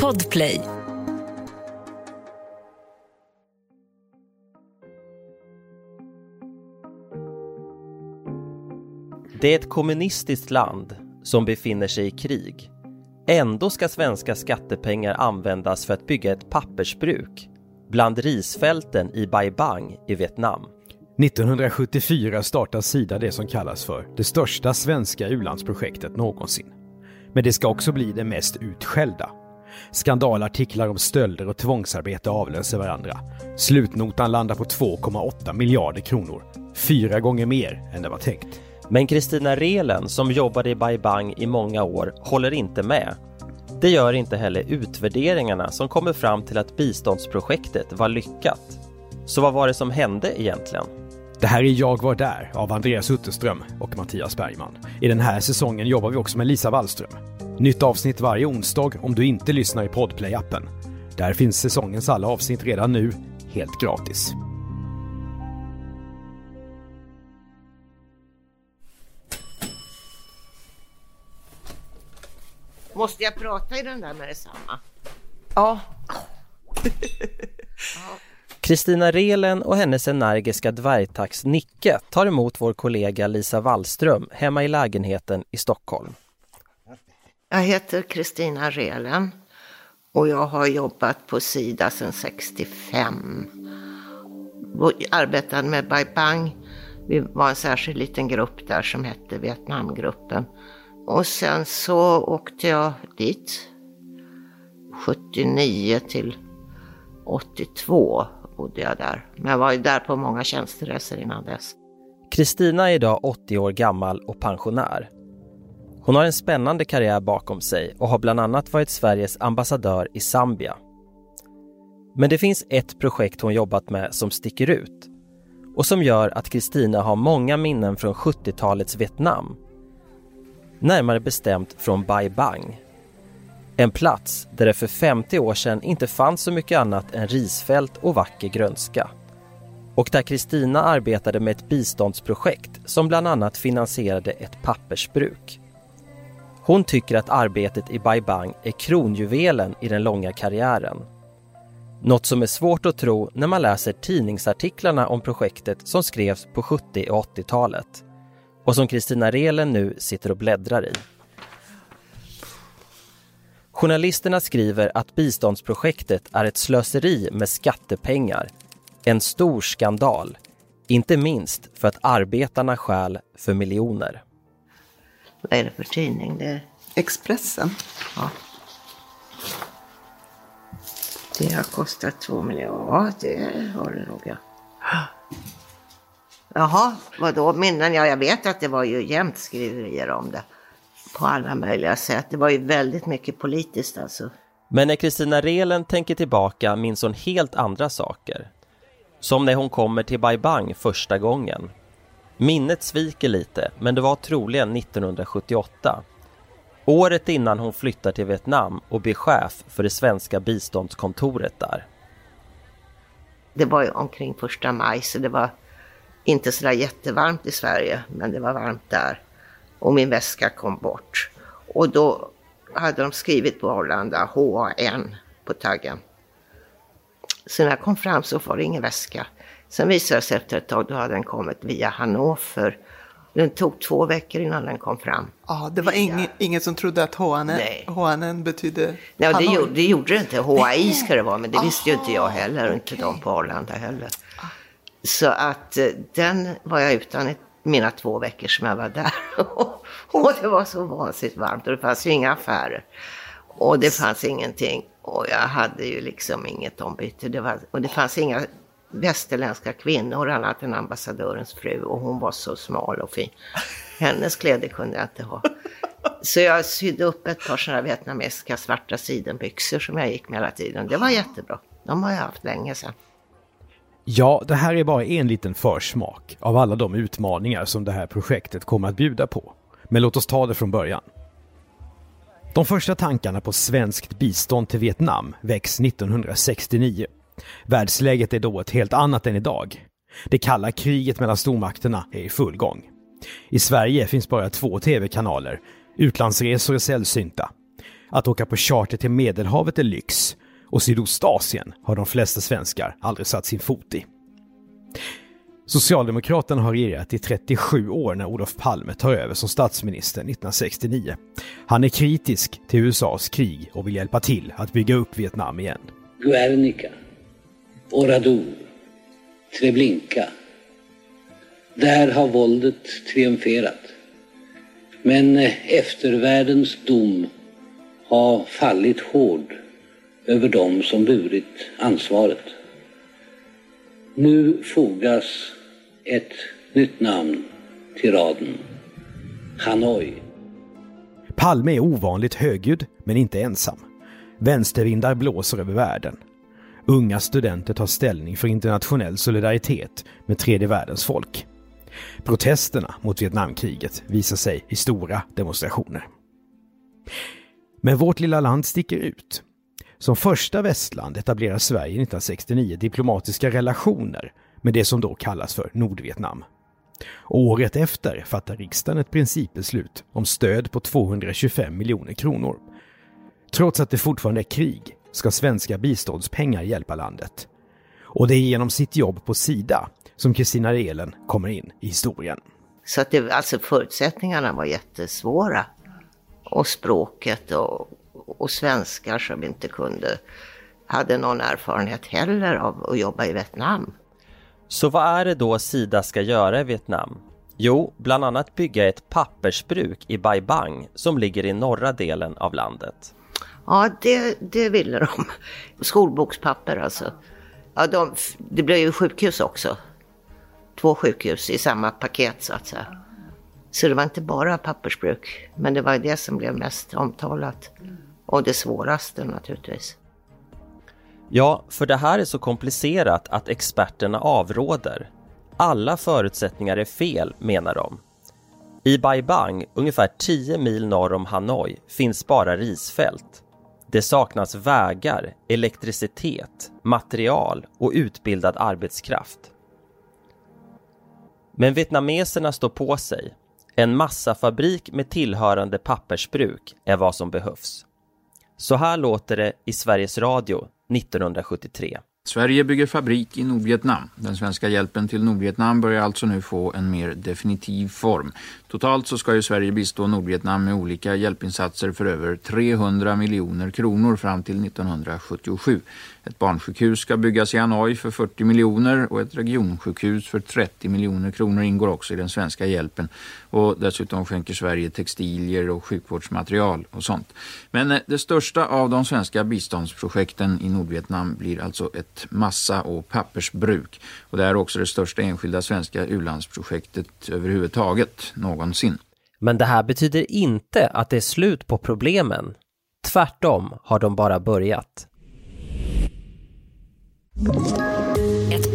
Podplay. Det är ett kommunistiskt land som befinner sig i krig. Ändå ska svenska skattepengar användas för att bygga ett pappersbruk bland risfälten i Bai Bang i Vietnam. 1974 startar Sida det som kallas för det största svenska ulandsprojektet någonsin. Men det ska också bli det mest utskällda. Skandalartiklar om stölder och tvångsarbete avlöser varandra. Slutnotan landar på 2,8 miljarder kronor. Fyra gånger mer än det var tänkt. Men Kristina Relen som jobbade i Bai Bang i många år håller inte med. Det gör inte heller utvärderingarna som kommer fram till att biståndsprojektet var lyckat. Så vad var det som hände egentligen? Det här är Jag var där av Andreas Utterström och Mattias Bergman. I den här säsongen jobbar vi också med Lisa Wallström. Nytt avsnitt varje onsdag om du inte lyssnar i Podplay-appen. Där finns säsongens alla avsnitt redan nu, helt gratis. Måste jag prata i den där med detsamma? Ja. Kristina Relen och hennes energiska dvärgtax Nicke tar emot vår kollega Lisa Wallström hemma i lägenheten i Stockholm. Jag heter Kristina Relen och jag har jobbat på Sida sedan 65. Arbetade med Bai Bang. Vi var en särskild liten grupp där som hette Vietnamgruppen. Och sen så åkte jag dit 79 till 82 bodde jag där. Men jag var ju där på många tjänsteresor innan dess. Kristina är idag 80 år gammal och pensionär. Hon har en spännande karriär bakom sig och har bland annat varit Sveriges ambassadör i Zambia. Men det finns ett projekt hon jobbat med som sticker ut och som gör att Kristina har många minnen från 70-talets Vietnam. Närmare bestämt från Bai Bang. En plats där det för 50 år sedan inte fanns så mycket annat än risfält och vacker grönska. Och där Kristina arbetade med ett biståndsprojekt som bland annat finansierade ett pappersbruk. Hon tycker att arbetet i Bai Bang är kronjuvelen i den långa karriären. Något som är svårt att tro när man läser tidningsartiklarna om projektet som skrevs på 70 och 80-talet och som Kristina Relen nu sitter och bläddrar i. Journalisterna skriver att biståndsprojektet är ett slöseri med skattepengar. En stor skandal. Inte minst för att arbetarna stjäl för miljoner. Vad är det för tidning? Det. Expressen. Ja. Det har kostat två miljoner. Ja, det har det nog ja. Jaha, vadå minnen? Ja, jag vet att det var ju jämt skriverier om det. På alla möjliga sätt. Det var ju väldigt mycket politiskt alltså. Men när Kristina Relen tänker tillbaka minns hon helt andra saker. Som när hon kommer till Bai Bang första gången. Minnet sviker lite, men det var troligen 1978. Året innan hon flyttar till Vietnam och blir chef för det svenska biståndskontoret där. Det var ju omkring första maj, så det var inte sådär jättevarmt i Sverige, men det var varmt där. Och min väska kom bort. Och då hade de skrivit på Arlanda HAN på taggen. Så när jag kom fram så var det ingen väska. Sen visade det sig efter ett tag, då hade den kommit via Hannover. Den tog två veckor innan den kom fram. Ja, det var ingen, ingen som trodde att HNN betydde Nej, det gjorde, det gjorde det inte. HAI ska det vara, men det visste ju inte jag heller och inte de på Arlanda heller. Så att eh, den var jag utan i mina två veckor som jag var där. och det var så vansinnigt varmt och det fanns ju inga affärer. Och det fanns ingenting. Och jag hade ju liksom inget ombyte. Det var, och det fanns inga västerländska kvinnor annat än ambassadörens fru. Och hon var så smal och fin. Hennes kläder kunde jag inte ha. Så jag sydde upp ett par sådana vietnamesiska svarta sidenbyxor som jag gick med hela tiden. Det var jättebra. De har jag haft länge sedan. Ja, det här är bara en liten försmak av alla de utmaningar som det här projektet kommer att bjuda på. Men låt oss ta det från början. De första tankarna på svenskt bistånd till Vietnam väcks 1969. Världsläget är då ett helt annat än idag. Det kalla kriget mellan stormakterna är i full gång. I Sverige finns bara två tv-kanaler. Utlandsresor är sällsynta. Att åka på charter till Medelhavet är lyx och Sydostasien har de flesta svenskar aldrig satt sin fot i. Socialdemokraterna har regerat i 37 år när Olof Palme tar över som statsminister 1969. Han är kritisk till USAs krig och vill hjälpa till att bygga upp Vietnam igen. Guernica, Oradour, Treblinka. Där har våldet triumferat. Men eh, eftervärldens dom har fallit hård över dem som burit ansvaret. Nu fogas ett nytt namn till raden. Hanoi. Palme är ovanligt högljudd, men inte ensam. Vänstervindar blåser över världen. Unga studenter tar ställning för internationell solidaritet med tredje världens folk. Protesterna mot Vietnamkriget visar sig i stora demonstrationer. Men vårt lilla land sticker ut. Som första västland etablerar Sverige 1969 diplomatiska relationer med det som då kallas för Nordvietnam. året efter fattar riksdagen ett principbeslut om stöd på 225 miljoner kronor. Trots att det fortfarande är krig ska svenska biståndspengar hjälpa landet. Och det är genom sitt jobb på Sida som Kristina Rehlen kommer in i historien. Så att det, alltså förutsättningarna var jättesvåra. Och språket och, och svenskar som inte kunde, hade någon erfarenhet heller av att jobba i Vietnam. Så vad är det då Sida ska göra i Vietnam? Jo, bland annat bygga ett pappersbruk i Bai Bang som ligger i norra delen av landet. Ja, det, det ville de. Skolbokspapper alltså. Ja, de, det blev ju sjukhus också. Två sjukhus i samma paket så att säga. Så det var inte bara pappersbruk, men det var det som blev mest omtalat. Och det svåraste naturligtvis. Ja, för det här är så komplicerat att experterna avråder. Alla förutsättningar är fel, menar de. I Bai Bang, ungefär 10 mil norr om Hanoi, finns bara risfält. Det saknas vägar, elektricitet, material och utbildad arbetskraft. Men vietnameserna står på sig. En massafabrik med tillhörande pappersbruk är vad som behövs. Så här låter det i Sveriges Radio 1973. Sverige bygger fabrik i Nordvietnam. Den svenska hjälpen till Nordvietnam börjar alltså nu få en mer definitiv form. Totalt så ska ju Sverige bistå Nordvietnam med olika hjälpinsatser för över 300 miljoner kronor fram till 1977. Ett barnsjukhus ska byggas i Hanoi för 40 miljoner och ett regionsjukhus för 30 miljoner kronor ingår också i den svenska hjälpen. Och dessutom skänker Sverige textilier och sjukvårdsmaterial och sånt. Men eh, det största av de svenska biståndsprojekten i Nordvietnam blir alltså ett massa- och pappersbruk. Och det är också det största enskilda svenska ulandsprojektet överhuvudtaget någonsin. Men det här betyder inte att det är slut på problemen. Tvärtom har de bara börjat.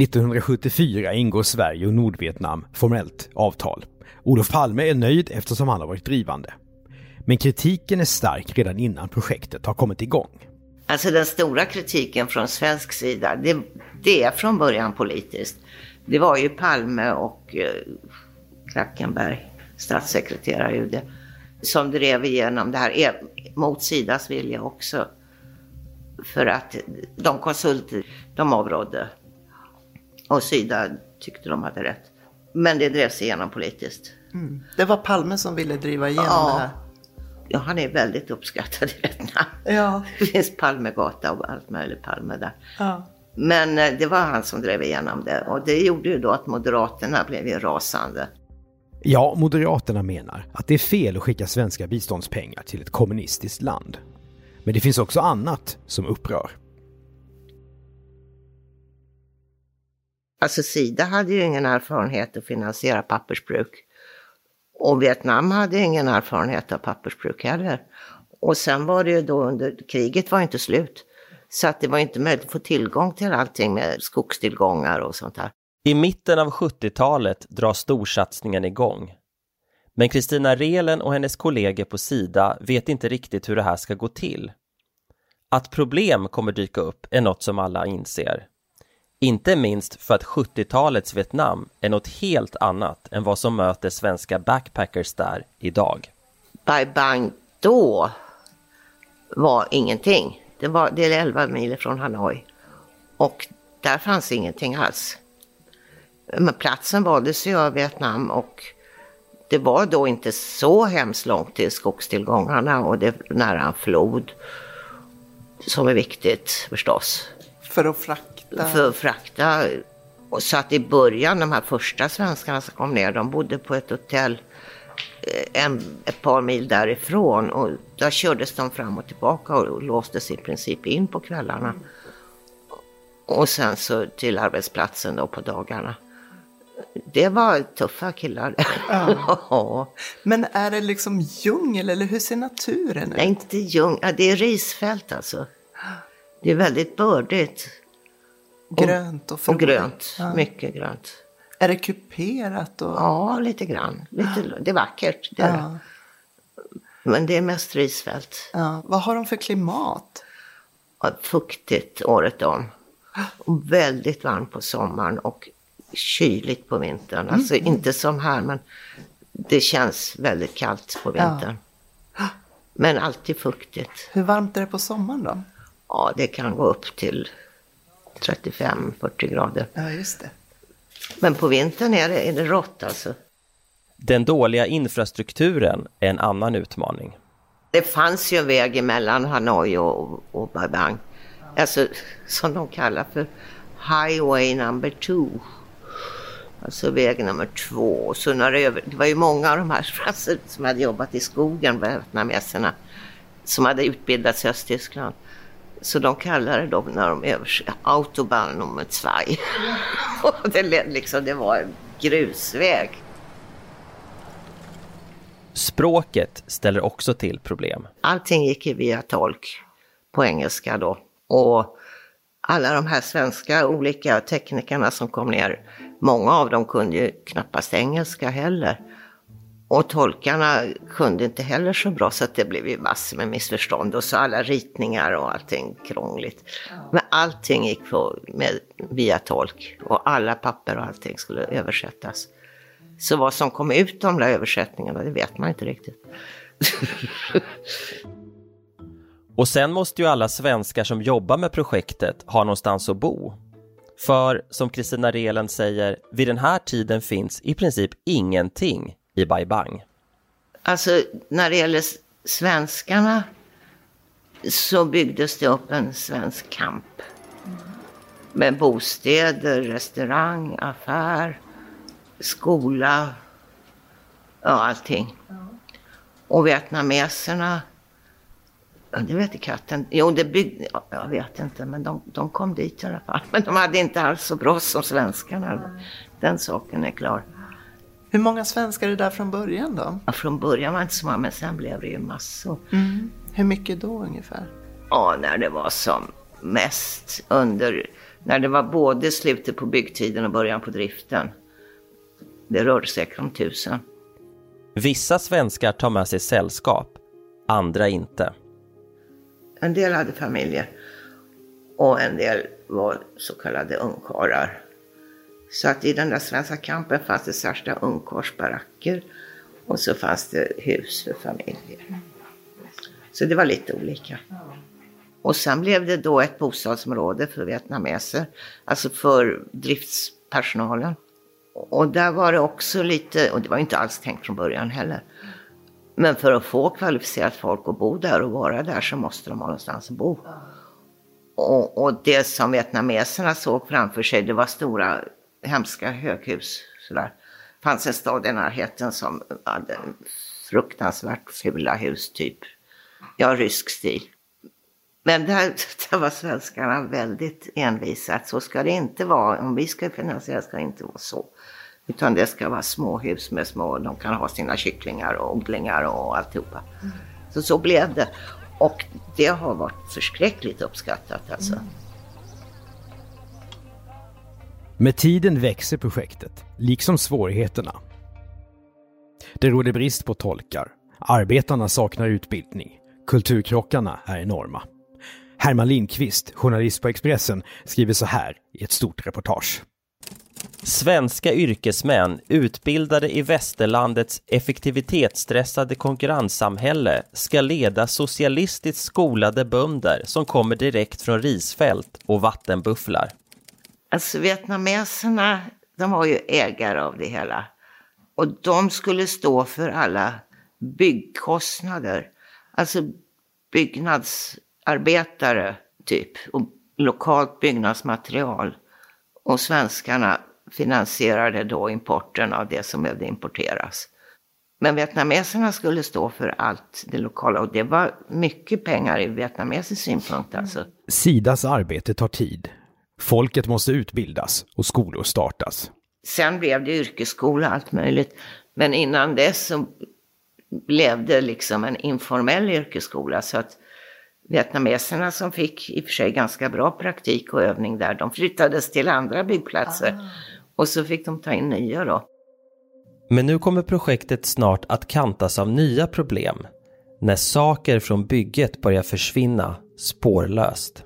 1974 ingår Sverige och Nordvietnam formellt avtal. Olof Palme är nöjd eftersom han har varit drivande. Men kritiken är stark redan innan projektet har kommit igång. Alltså den stora kritiken från svensk sida, det, det är från början politiskt. Det var ju Palme och eh, Klackenberg, statssekreterare UD, som drev igenom det här e, mot Sidas vilja också. För att de konsulter, de avrådde. Och Sida tyckte de hade rätt. Men det drevs igenom politiskt. Mm. Det var Palme som ville driva igenom ja. det här. Ja, han är väldigt uppskattad i Vietnam. Ja. Det finns Palmegata och allt möjligt Palme där. Ja. Men eh, det var han som drev igenom det och det gjorde ju då att Moderaterna blev ju rasande. Ja, Moderaterna menar att det är fel att skicka svenska biståndspengar till ett kommunistiskt land. Men det finns också annat som upprör. Alltså Sida hade ju ingen erfarenhet att finansiera pappersbruk. Och Vietnam hade ingen erfarenhet av pappersbruk heller. Och sen var det ju då under kriget var inte slut. Så att det var inte möjligt att få tillgång till allting med skogstillgångar och sånt där. I mitten av 70-talet drar storsatsningen igång. Men Kristina Relen och hennes kollegor på Sida vet inte riktigt hur det här ska gå till. Att problem kommer dyka upp är något som alla inser. Inte minst för att 70-talets Vietnam är något helt annat än vad som möter svenska backpackers där idag. Bai Bang då var ingenting. Det, var, det är 11 mil från Hanoi och där fanns ingenting alls. Men platsen valdes ju av Vietnam och det var då inte så hemskt långt till skogstillgångarna och det är nära en flod som är viktigt förstås. För att frakta? För att frakta. Och så att i början, de här första svenskarna som kom ner, de bodde på ett hotell eh, en, ett par mil därifrån och där kördes de fram och tillbaka och låstes i princip in på kvällarna. Och sen så till arbetsplatsen då på dagarna. Det var tuffa killar. Ja. Men är det liksom djungel eller hur ser naturen ut? Nej, inte djungel. Ja, det är risfält alltså. Det är väldigt bördigt. Grönt och Och grönt. Ja. Mycket grönt. Är det kuperat? Och... Ja, lite grann. Lite, det är vackert. Det är. Ja. Men det är mest risfält. Ja. Vad har de för klimat? Fuktigt året om. Och väldigt varmt på sommaren och kyligt på vintern. Alltså mm. inte som här men det känns väldigt kallt på vintern. Ja. Men alltid fuktigt. Hur varmt är det på sommaren då? Ja, det kan gå upp till 35-40 grader. Ja, just det. Men på vintern är det, är det rått alltså. Den dåliga infrastrukturen är en annan utmaning. Det fanns ju en väg emellan Hanoi och, och Bai Bang. Alltså som de kallar för Highway number two. Alltså väg nummer två. Så när det, över, det var ju många av de här som hade jobbat i skogen, vietnameserna, som hade utbildats i Östtyskland. Så de kallade då när de översatte Autobahn nummer två. det, liksom, det var en grusväg. Språket ställer också till problem. Allting gick via tolk på engelska då. Och alla de här svenska olika teknikerna som kom ner, många av dem kunde ju knappast engelska heller. Och tolkarna kunde inte heller så bra så att det blev ju massor med missförstånd och så alla ritningar och allting krångligt. Men allting gick på, med, via tolk och alla papper och allting skulle översättas. Så vad som kom ut av de där översättningarna, det vet man inte riktigt. och sen måste ju alla svenskar som jobbar med projektet ha någonstans att bo. För som Kristina Relen säger, vid den här tiden finns i princip ingenting i Bai Bang. Alltså när det gäller svenskarna så byggdes det upp en svensk kamp. Med bostäder, restaurang, affär, skola, ja allting. Och vietnameserna, ja, det vet katten. Jo, det byggde, ja, jag vet inte, men de, de kom dit i alla fall. Men de hade inte alls så bra som svenskarna. Den saken är klar. Hur många svenskar är det där från början då? Ja, från början var det inte så många, men sen blev det ju massor. Mm. Hur mycket då ungefär? Ja, när det var som mest under, när det var både slutet på byggtiden och början på driften. Det rörde sig om tusen. Vissa svenskar tar med sig sällskap, andra inte. En del hade familjer och en del var så kallade ungkarlar. Så att i den där svenska kampen fanns det särskilda ungkarlsbaracker och så fanns det hus för familjer. Så det var lite olika. Och sen blev det då ett bostadsområde för vietnameser, alltså för driftspersonalen. Och där var det också lite, och det var inte alls tänkt från början heller. Men för att få kvalificerat folk att bo där och vara där så måste de ha någonstans att bo. Och, och det som vietnameserna såg framför sig det var stora hemska höghus. Sådär. Det fanns en stad i närheten som hade fruktansvärt fula hus, typ ja, rysk stil. Men där, där var svenskarna väldigt envisa. Att så ska det inte vara. Om vi ska finansiera ska det inte vara så. Utan det ska vara småhus med små, de kan ha sina kycklingar och odlingar och alltihopa. Mm. Så så blev det. Och det har varit förskräckligt uppskattat alltså. Med tiden växer projektet, liksom svårigheterna. Det råder brist på tolkar. Arbetarna saknar utbildning. Kulturkrockarna är enorma. Herman Lindqvist, journalist på Expressen, skriver så här i ett stort reportage. Svenska yrkesmän utbildade i västerlandets effektivitetsstressade konkurrenssamhälle ska leda socialistiskt skolade bönder som kommer direkt från risfält och vattenbufflar. Alltså vietnameserna, de var ju ägare av det hela. Och de skulle stå för alla byggkostnader. Alltså byggnadsarbetare typ och lokalt byggnadsmaterial. Och svenskarna finansierade då importen av det som behövde importeras. Men vietnameserna skulle stå för allt det lokala och det var mycket pengar i vietnamesisk synpunkt alltså. Sidas arbete tar tid. Folket måste utbildas och skolor startas. Sen blev det yrkesskola och allt möjligt. Men innan dess så blev det liksom en informell yrkesskola. Så att vietnameserna som fick i och för sig ganska bra praktik och övning där, de flyttades till andra byggplatser. Ah. Och så fick de ta in nya då. Men nu kommer projektet snart att kantas av nya problem. När saker från bygget börjar försvinna spårlöst.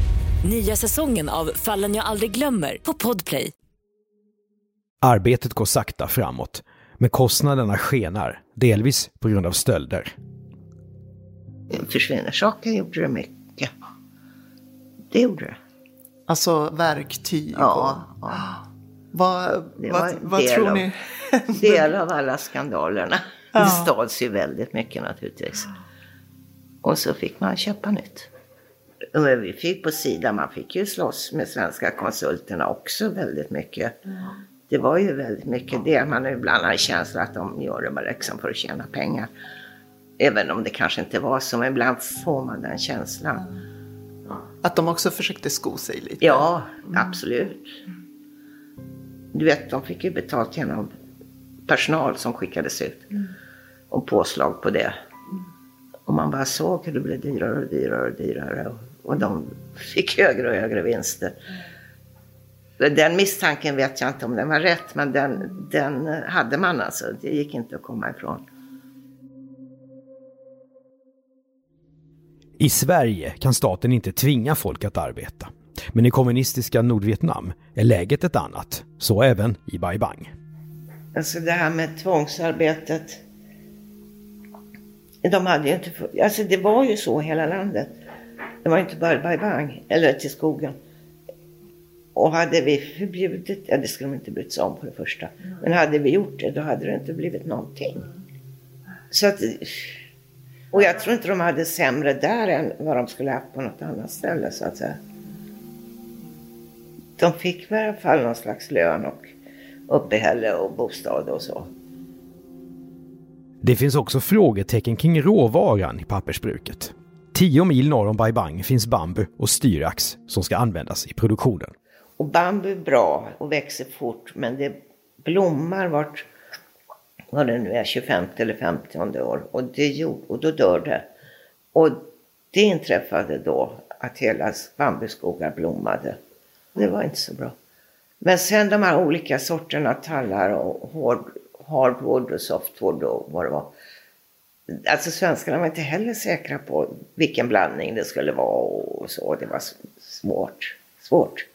Nya säsongen av Fallen jag aldrig glömmer på Podplay. Arbetet går sakta framåt, men kostnaderna skenar, delvis på grund av stölder. Försvinner saker gjorde det mycket. Det gjorde det. Alltså verktyg? Ja. Och, ja. Vad, vad, vad tror av, ni? del av alla skandalerna. Ja. Det stals ju väldigt mycket naturligtvis. Och så fick man köpa nytt. Vi fick på sidan, man fick ju slåss med svenska konsulterna också väldigt mycket. Ja. Det var ju väldigt mycket det. Man ibland har känslan att de gör det bara liksom för att tjäna pengar. Även om det kanske inte var så, men ibland får man den känslan. Att de också försökte sko sig lite? Ja, absolut. Du vet, de fick ju betalt genom personal som skickades ut. Och påslag på det. Och man bara såg hur det blev dyrare och dyrare och dyrare. Och de fick högre och högre vinster. Den misstanken vet jag inte om den var rätt, men den, den hade man alltså. Det gick inte att komma ifrån. I Sverige kan staten inte tvinga folk att arbeta. Men i kommunistiska Nordvietnam är läget ett annat. Så även i Bai Bang. Alltså det här med tvångsarbetet. De hade ju inte... Alltså det var ju så hela landet. Det var inte bara Bai Bang, eller till skogen. Och hade vi förbjudit, ja det skulle de inte brytt sig om på det första. Men hade vi gjort det då hade det inte blivit någonting. Så att och jag tror inte de hade sämre där än vad de skulle haft på något annat ställe så att säga. De fick i alla fall någon slags lön och uppehälle och bostad och så. Det finns också frågetecken kring råvaran i pappersbruket. Tio mil norr om Bai Bang finns bambu och styrax som ska användas i produktionen. Och bambu är bra och växer fort men det blommar vart vad det nu är, 25 eller 50 år. Och, det, och då dör det. Och det inträffade då att hela bambuskogar blommade. Det var inte så bra. Men sen de här olika sorterna tallar och hård, hardwood och softwood och vad det var. Alltså svenskarna var inte heller säkra på vilken blandning det skulle vara och så. Det var svårt. Svårt.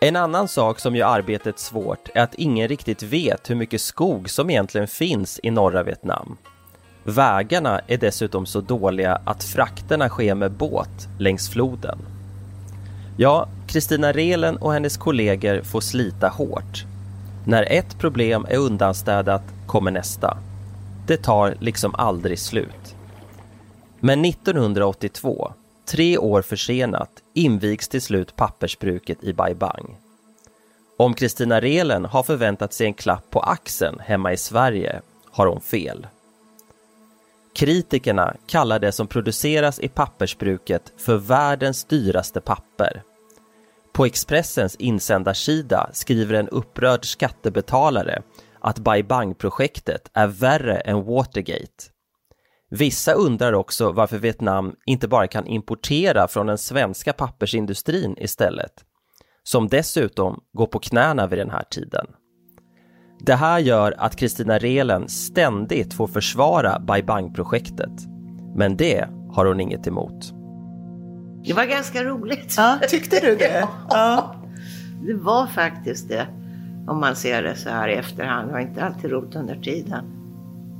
En annan sak som gör arbetet svårt är att ingen riktigt vet hur mycket skog som egentligen finns i norra Vietnam. Vägarna är dessutom så dåliga att frakterna sker med båt längs floden. Ja, Kristina Relen och hennes kollegor får slita hårt. När ett problem är undanstädat kommer nästa. Det tar liksom aldrig slut. Men 1982, tre år försenat, invigs till slut pappersbruket i Bai Bang. Om Kristina Relen har förväntat sig en klapp på axeln hemma i Sverige har hon fel. Kritikerna kallar det som produceras i pappersbruket för världens dyraste papper. På Expressens insändarsida skriver en upprörd skattebetalare att Bai Bang-projektet är värre än Watergate. Vissa undrar också varför Vietnam inte bara kan importera från den svenska pappersindustrin istället, som dessutom går på knäna vid den här tiden. Det här gör att Kristina Relen ständigt får försvara Bai Bang-projektet. Men det har hon inget emot. Det var ganska roligt. Ja, tyckte du det? Ja. Det var faktiskt det. Om man ser det så här i efterhand. Det var inte alltid roligt under tiden.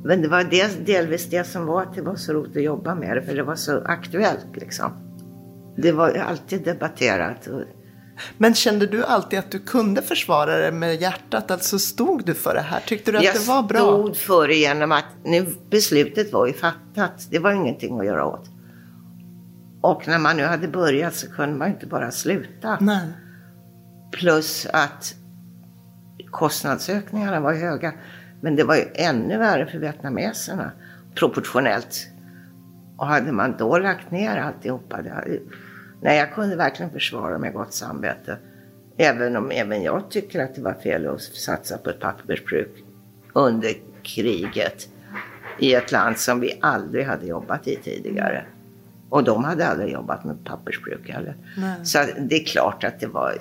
Men det var del, delvis det som var att det var så roligt att jobba med det. För det var så aktuellt liksom. Det var alltid debatterat. Men kände du alltid att du kunde försvara det med hjärtat? Alltså stod du för det här? Tyckte du att jag det var bra? Jag stod för det genom att nu, beslutet var ju fattat. Det var ingenting att göra åt. Och när man nu hade börjat så kunde man inte bara sluta. Nej. Plus att kostnadsökningarna var höga. Men det var ju ännu värre för vietnameserna proportionellt. Och hade man då lagt ner alltihopa, det hade, nej jag kunde verkligen försvara med gott samvete. Även om även jag tycker att det var fel att satsa på ett pappersbruk under kriget i ett land som vi aldrig hade jobbat i tidigare. Och de hade aldrig jobbat med pappersbruk heller. Nej. Så det är klart att det var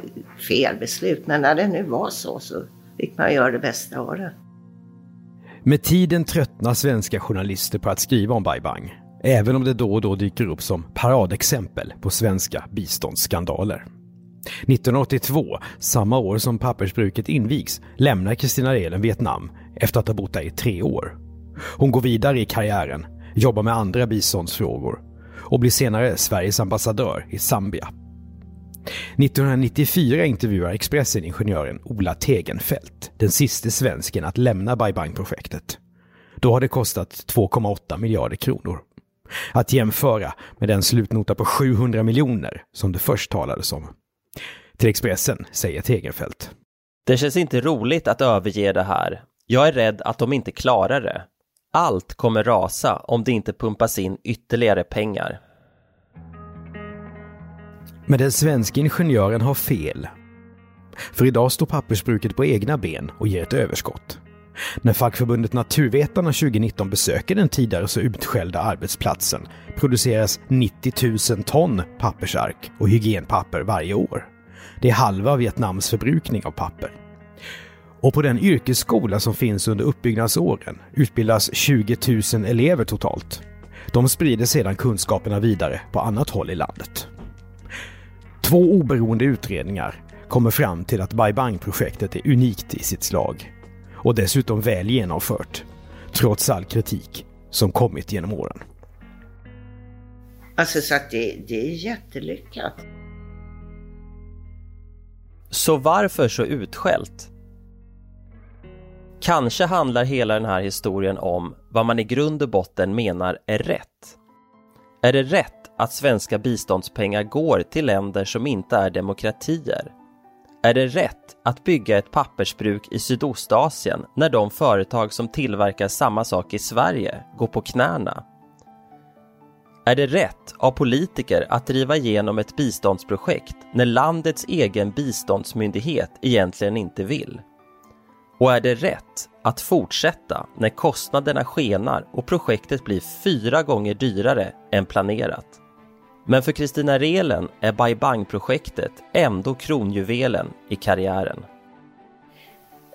fel beslut. Men när det nu var så så fick man göra det bästa av det. Med tiden tröttnar svenska journalister på att skriva om Bai Bang. Även om det då och då dyker upp som paradexempel på svenska biståndsskandaler. 1982, samma år som pappersbruket invigs, lämnar Kristina Rehlen Vietnam efter att ha bott där i tre år. Hon går vidare i karriären, jobbar med andra biståndsfrågor och blir senare Sveriges ambassadör i Zambia. 1994 intervjuar Expressen ingenjören Ola Tegenfält, den sista svensken att lämna Bai Bang-projektet. Då har det kostat 2,8 miljarder kronor. Att jämföra med den slutnota på 700 miljoner som det först talades om. Till Expressen säger Tegenfält. Det känns inte roligt att överge det här. Jag är rädd att de inte klarar det. Allt kommer rasa om det inte pumpas in ytterligare pengar. Men den svenska ingenjören har fel. För idag står pappersbruket på egna ben och ger ett överskott. När fackförbundet Naturvetarna 2019 besöker den tidigare så utskällda arbetsplatsen produceras 90 000 ton pappersark och hygienpapper varje år. Det är halva Vietnams förbrukning av papper. Och på den yrkesskola som finns under uppbyggnadsåren utbildas 20 000 elever totalt. De sprider sedan kunskaperna vidare på annat håll i landet. Två oberoende utredningar kommer fram till att Bai Bang-projektet är unikt i sitt slag och dessutom väl genomfört, trots all kritik som kommit genom åren. Alltså så att det, det är jättelyckat. Så varför så utskällt? Kanske handlar hela den här historien om vad man i grund och botten menar är rätt. Är det rätt att svenska biståndspengar går till länder som inte är demokratier? Är det rätt att bygga ett pappersbruk i Sydostasien när de företag som tillverkar samma sak i Sverige går på knäna? Är det rätt av politiker att driva igenom ett biståndsprojekt när landets egen biståndsmyndighet egentligen inte vill? Och är det rätt att fortsätta när kostnaderna skenar och projektet blir fyra gånger dyrare än planerat? Men för Kristina Relen är Bai Bang-projektet ändå kronjuvelen i karriären.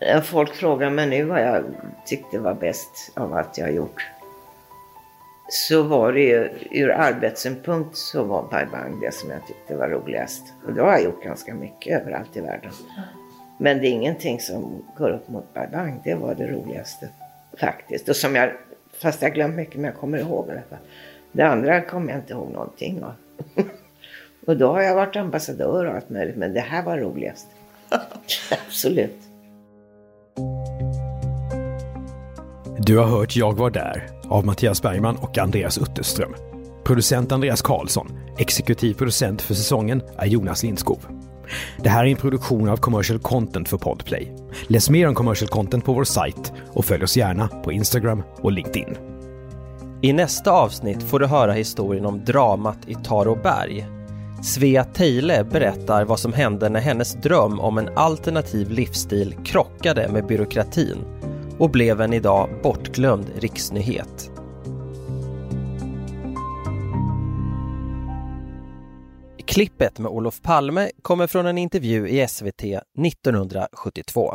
Eh, folk frågar mig nu vad jag tyckte var bäst av allt jag gjort. Så var det ju, ur arbetssynpunkt så var Bai Bang det som jag tyckte var roligast. Och då har jag gjort ganska mycket överallt i världen. Men det är ingenting som går upp mot Bai Bang. Det var det roligaste faktiskt. Och som jag, fast jag glömt mycket men jag kommer ihåg det. Det andra kommer jag inte ihåg någonting av. och då har jag varit ambassadör och allt möjligt. Men det här var roligast. Absolut. Du har hört Jag var där av Mattias Bergman och Andreas Utterström. Producent Andreas Karlsson. Exekutiv producent för säsongen är Jonas Lindskov. Det här är en produktion av Commercial Content för Podplay. Läs mer om Commercial Content på vår sajt och följ oss gärna på Instagram och LinkedIn. I nästa avsnitt får du höra historien om dramat i Taråberg. Svea Tejle berättar vad som hände när hennes dröm om en alternativ livsstil krockade med byråkratin och blev en idag bortglömd riksnyhet. Klippet med Olof Palme kommer från en intervju i SVT 1972.